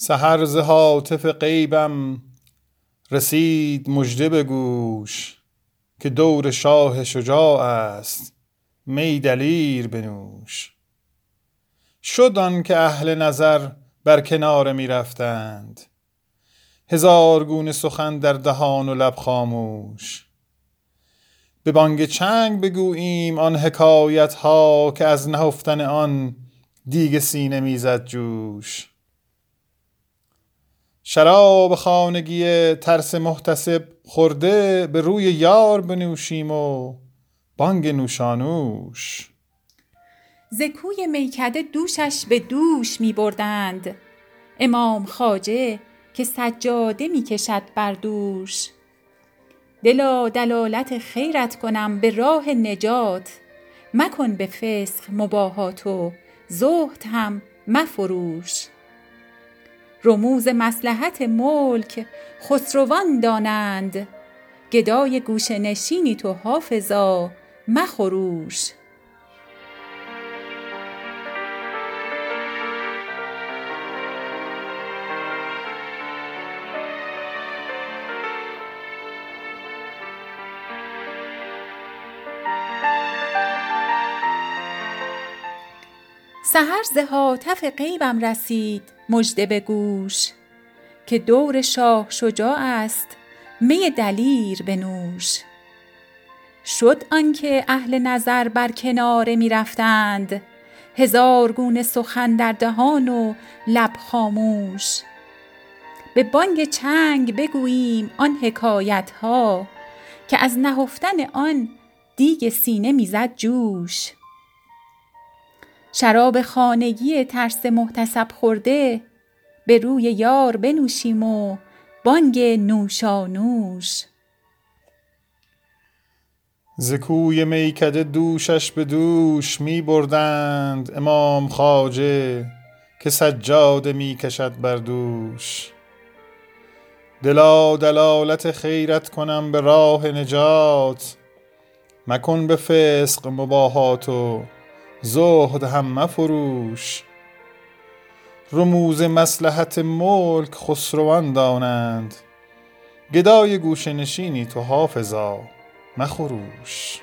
سحر ز هاتف غیبم رسید مژده به گوش که دور شاه شجاع است می دلیر بنوش. شد که اهل نظر بر کناره می رفتند. هزار گونه سخن در دهان و لب خاموش. به بانگ چنگ بگوییم آن حکایت ها که از نهفتن آن دیگ سینه می‌زد جوش. شراب خانگی ترس محتسب خورده به روی یار بنوشیم و بانگ نوشانوش. زکوی میکده دوشش به دوش می بردند. امام خاجه که سجاده می کشد بر دوش. دلا دلالت خیرت کنم به راه نجات. مکن به فسق مباهات و زهد هم مفروش. رموز مسلحت ملک خسروان دانند. گدای گوشه نشینی تو حافظا مخروش سحر ز هاتف غیبم رسید مژده به گوش. که دور شاه شجاع است می دلیر بنوش شد آنکه اهل نظر بر کناره می رفتند هزار گونه سخن در دهان و لب خاموش. به بانگ چنگ بگوییم آن حکایت ها که از نهفتن آن دیگ سینه می‌زد جوش. شراب خانگی ترس محتسب خورده به روی یار بنوشیم و بانگ نوشانوش. ز کوی میکده دوشش به دوش می بردند امام خاجه که سجاده می کشد بر دوش. دلا دلالت خیرت کنم به راه نجات مکن به فسق مباهات و زهد هم مفروش. رموز مسلحت ملک خسروان دانند گدای گوشه نشینی تو حافظا مخروش.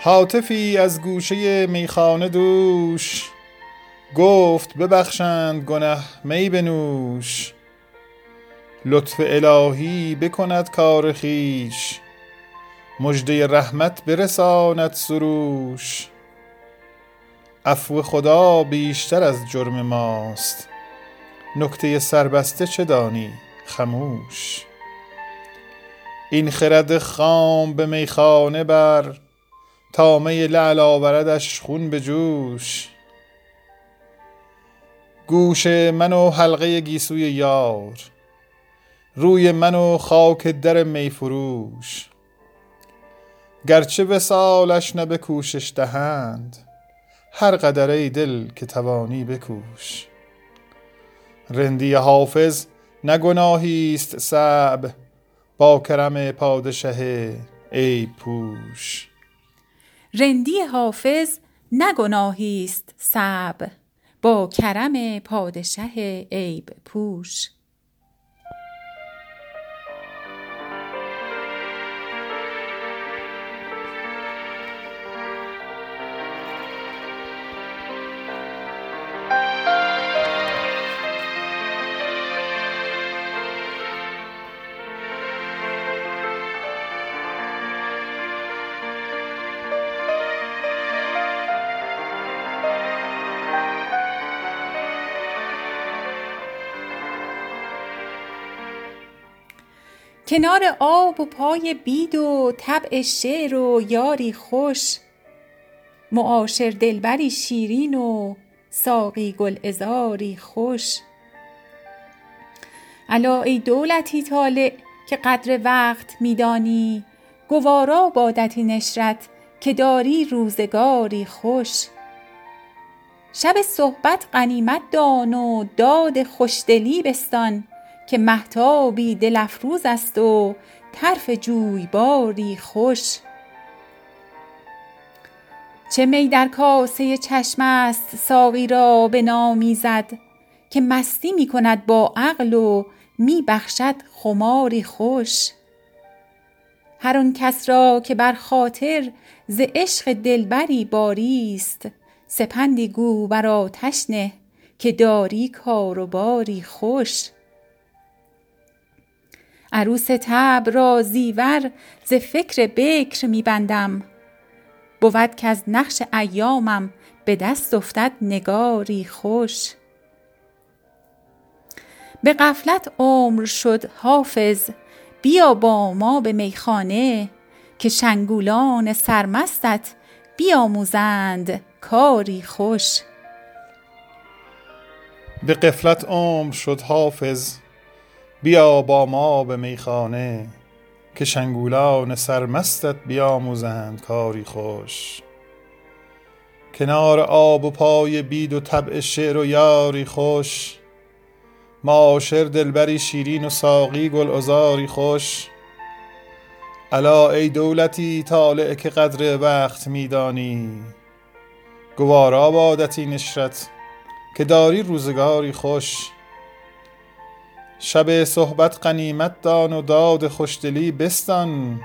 هاتفی از گوشه میخانه دوش. گفت ببخشند گنه می بنوش. لطف الهی بکند کار خویش. مژده رحمت برساند سروش. عفو خدا بیشتر از جرم ماست. نکته سربسته چه دانی خموش؟ این خرد خام به میخانه بر. تا می لعل آوردش خون به جوش. گوش من و حلقه گیسوی یار روی من و خاک در میفروش گرچه وسالش نه به کوشش دهند هر قدر ای دل که توانی بکوش. رندی حافظ نه گناهی است صعب با کرم پادشه عیب پوش. رندی حافظ نه گناهی است صعب. با کرم پادشه عیب پوش. کنار آب و پای بید و طبع شعر و یاری خوش. معاشر دلبری شیرین و ساقی گلعذاری خوش. الا ای دولتی طالع که قدر وقت می دانی گوارا بادت این عشرت که داری روزگاری خوش. شب صحبت غنیمت دان و داد خوشدلی بستان که محتابی دل افروز است و طرف جویباری خوش. چه می در کاسه چشم است ساقی را به نامی زد که مستی می کند با عقل و می بخشد خماری خوش. هر آن کس را که بر خاطر ز عشق دلبری باری است سپندی گو بر آتش نه که داری کار و باری خوش. عروس طبع را زیور ز فکر بکر می بندم بود کز نقش ایامم به دست افتد نگاری خوش. به غفلت عمر شد حافظ بیا با ما به میخانه که شنگولان سرمستت بیاموزند کاری خوش. به غفلت عمر شد حافظ بیا با ما به میخانه که شنگولان سرمستت بیاموزند کاری خوش. کنار آب و پای بید و طبع شعر و یاری خوش. معاشر دلبری شیرین و ساقی گلعذاری خوش. الا ای دولتی طالع که قدر وقت میدانی. گوارا بادت این عشرت که داری روزگاری خوش. شب صحبت غنیمت دان و داد خوشدلی بستان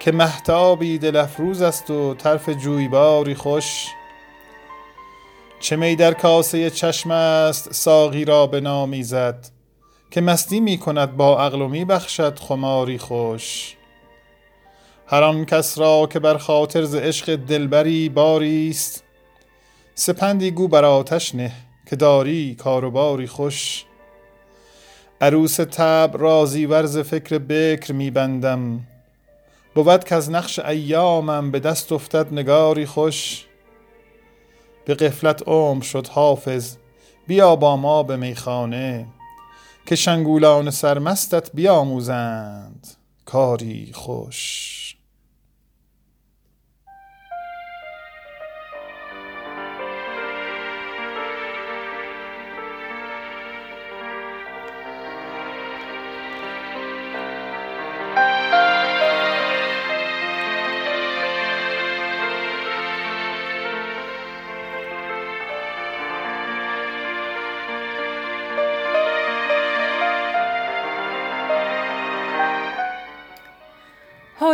که مهتابی دل افروز است و طرف جویباری خوش. چه می در کاسه چشم است ساقی را به نامی زد که مستی می کند با عقل و می بخشد خماری خوش. هر آن کس را که بر خاطر ز عشق دلبری باری است سپندی گو بر آتش نه که داری کار و باری خوش. عروس طبع را زیور ز فکر بکر می بندم. بود از نقش ایامم به دست افتد نگاری خوش. به غفلت عمر شد حافظ بیا با ما به میخانه. که شنگولان سرمستت بیاموزند کاری خوش.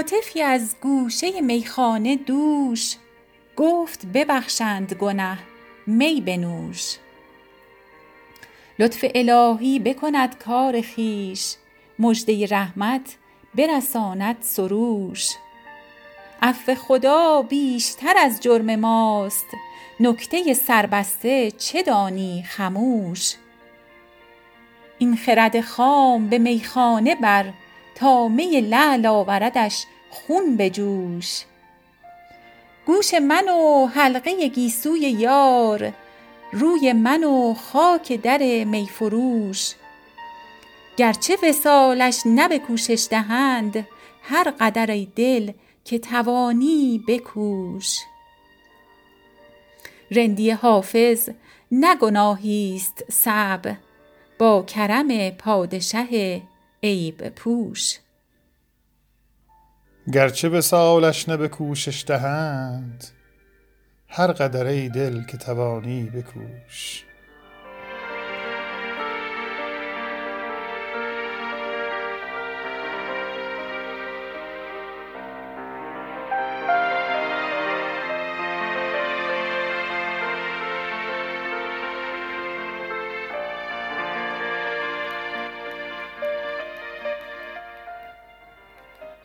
هاتفی از گوشه میخانه دوش. گفت ببخشند گنه می بنوش. لطف الهی بکند کار خویش مژده رحمت برساند سروش. عفو خدا بیشتر از جرم ماست نکته سربسته چه دانی خموش؟ این خرد خام به میخانه بر تا می لعل آوردش خون به جوش گوش من و حلقه گیسوی یار روی من و خاک در میفروش گرچه وصالش نه کوشش دهند هر قدر ای دل که توانی بکوش. رندی حافظ نه گناهی است صعب با کرم پادشه عیب پوش. گرچه به سالش نه به کوشش دهند هر قدره ای دل که توانی بکوش.